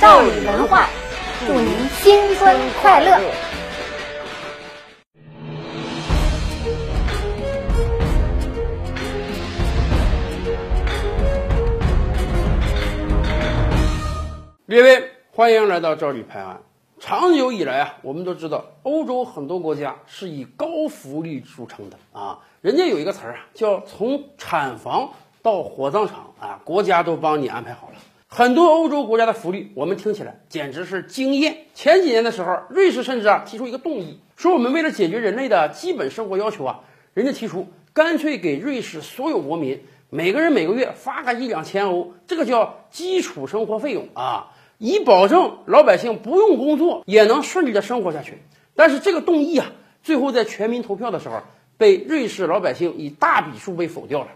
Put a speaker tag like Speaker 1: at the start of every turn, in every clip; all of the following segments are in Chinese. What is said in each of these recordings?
Speaker 1: 赵宇文化，祝您新春快乐！
Speaker 2: 列位，欢迎来到赵李拍案。长久以来啊，我们都知道，欧洲很多国家是以高福利著称的啊。人家有一个词儿啊，叫从产房到火葬场啊，国家都帮你安排好了。很多欧洲国家的福利，我们听起来简直是惊艳。前几年的时候，瑞士甚至啊提出一个动议，说我们为了解决人类的基本生活要求啊，人家提出干脆给瑞士所有国民每个人每个月发个一两千欧，这个叫基础生活费用啊。以保证老百姓不用工作也能顺利的生活下去，但是这个动议啊，最后在全民投票的时候被瑞士老百姓以大笔数被否掉了。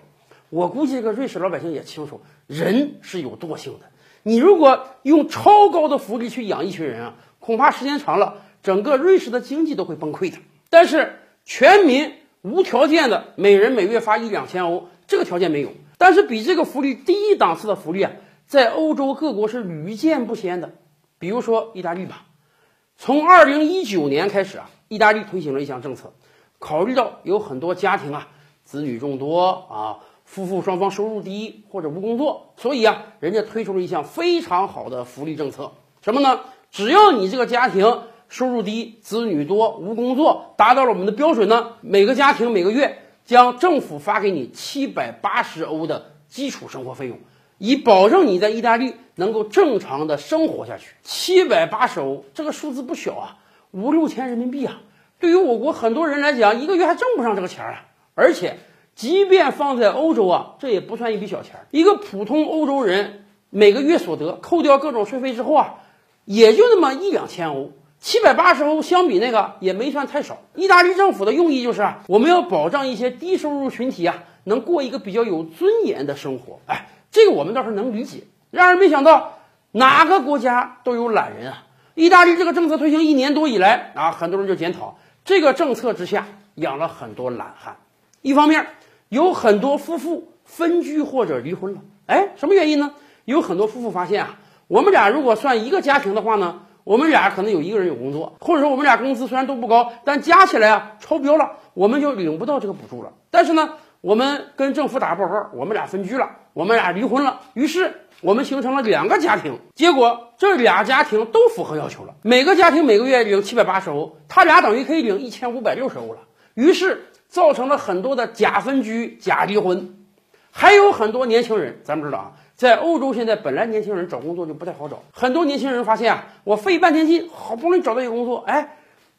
Speaker 2: 我估计这个瑞士老百姓也清楚，人是有惰性的。你如果用超高的福利去养一群人啊，恐怕时间长了，整个瑞士的经济都会崩溃的。但是全民无条件的每人每月发一两千欧，这个条件没有。但是比这个福利低一档次的福利啊。在欧洲各国是屡见不鲜的，比如说意大利吧，从二零一九年开始啊，意大利推行了一项政策，考虑到有很多家庭啊，子女众多啊，夫妇双方收入低或者无工作，所以啊，人家推出了一项非常好的福利政策，什么呢？只要你这个家庭收入低、子女多、无工作，达到了我们的标准呢，每个家庭每个月将政府发给你七百八十欧的基础生活费用。以保证你在意大利能够正常的生活下去。七百八十欧这个数字不小啊，五六千人民币啊，对于我国很多人来讲，一个月还挣不上这个钱啊。而且，即便放在欧洲啊，这也不算一笔小钱。一个普通欧洲人每个月所得扣掉各种税费之后啊，也就那么一两千欧。七百八十欧相比那个也没算太少。意大利政府的用意就是啊，我们要保障一些低收入群体啊，能过一个比较有尊严的生活。哎。这个我们倒是能理解，然而没想到哪个国家都有懒人啊！意大利这个政策推行一年多以来啊，很多人就检讨这个政策之下养了很多懒汉。一方面有很多夫妇分居或者离婚了，哎，什么原因呢？有很多夫妇发现啊，我们俩如果算一个家庭的话呢，我们俩可能有一个人有工作，或者说我们俩工资虽然都不高，但加起来啊超标了，我们就领不到这个补助了。但是呢，我们跟政府打报告，我们俩分居了。我们俩离婚了，于是我们形成了两个家庭。结果这俩家庭都符合要求了，每个家庭每个月领七百八十欧，他俩等于可以领一千五百六十欧了。于是造成了很多的假分居、假离婚，还有很多年轻人。咱们知道啊，在欧洲现在本来年轻人找工作就不太好找，很多年轻人发现啊，我费半天劲，好不容易找到一个工作，哎，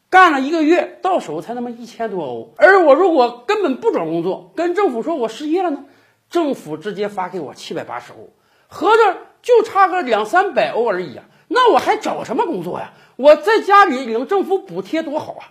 Speaker 2: 干了一个月到手才那么一千多欧，而我如果根本不找工作，跟政府说我失业了呢？政府直接发给我七百八十欧，合着就差个两三百欧而已啊！那我还找什么工作呀？我在家里领政府补贴多好啊！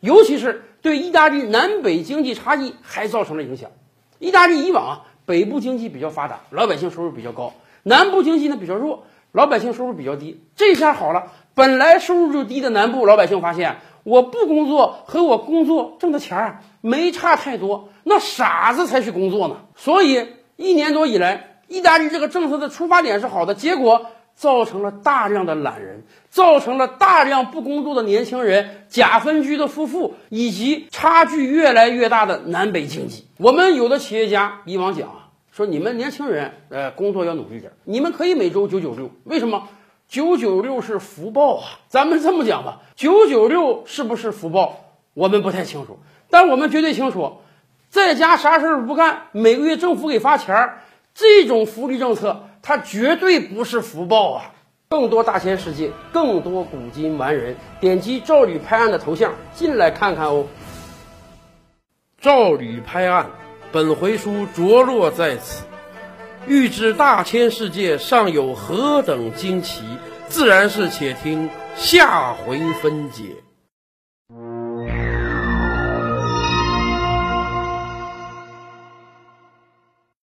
Speaker 2: 尤其是对意大利南北经济差异还造成了影响。意大利以往啊，北部经济比较发达，老百姓收入比较高；南部经济呢比较弱，老百姓收入比较低。这下好了，本来收入就低的南部老百姓发现。我不工作和我工作挣的钱儿没差太多，那傻子才去工作呢。所以一年多以来，意大利这个政策的出发点是好的，结果造成了大量的懒人，造成了大量不工作的年轻人、假分居的夫妇，以及差距越来越大的南北经济。我们有的企业家以往讲啊，说你们年轻人呃工作要努力点，你们可以每周九九六，为什么？九九六是福报啊，咱们这么讲吧，九九六是不是福报，我们不太清楚，但我们绝对清楚，在家啥事儿不干，每个月政府给发钱儿，这种福利政策，它绝对不是福报啊！更多大千世界，更多古今完人，点击赵吕拍案的头像进来看看哦。赵吕拍案，本回书着落在此。欲知大千世界尚有何等惊奇，自然是且听下回分解。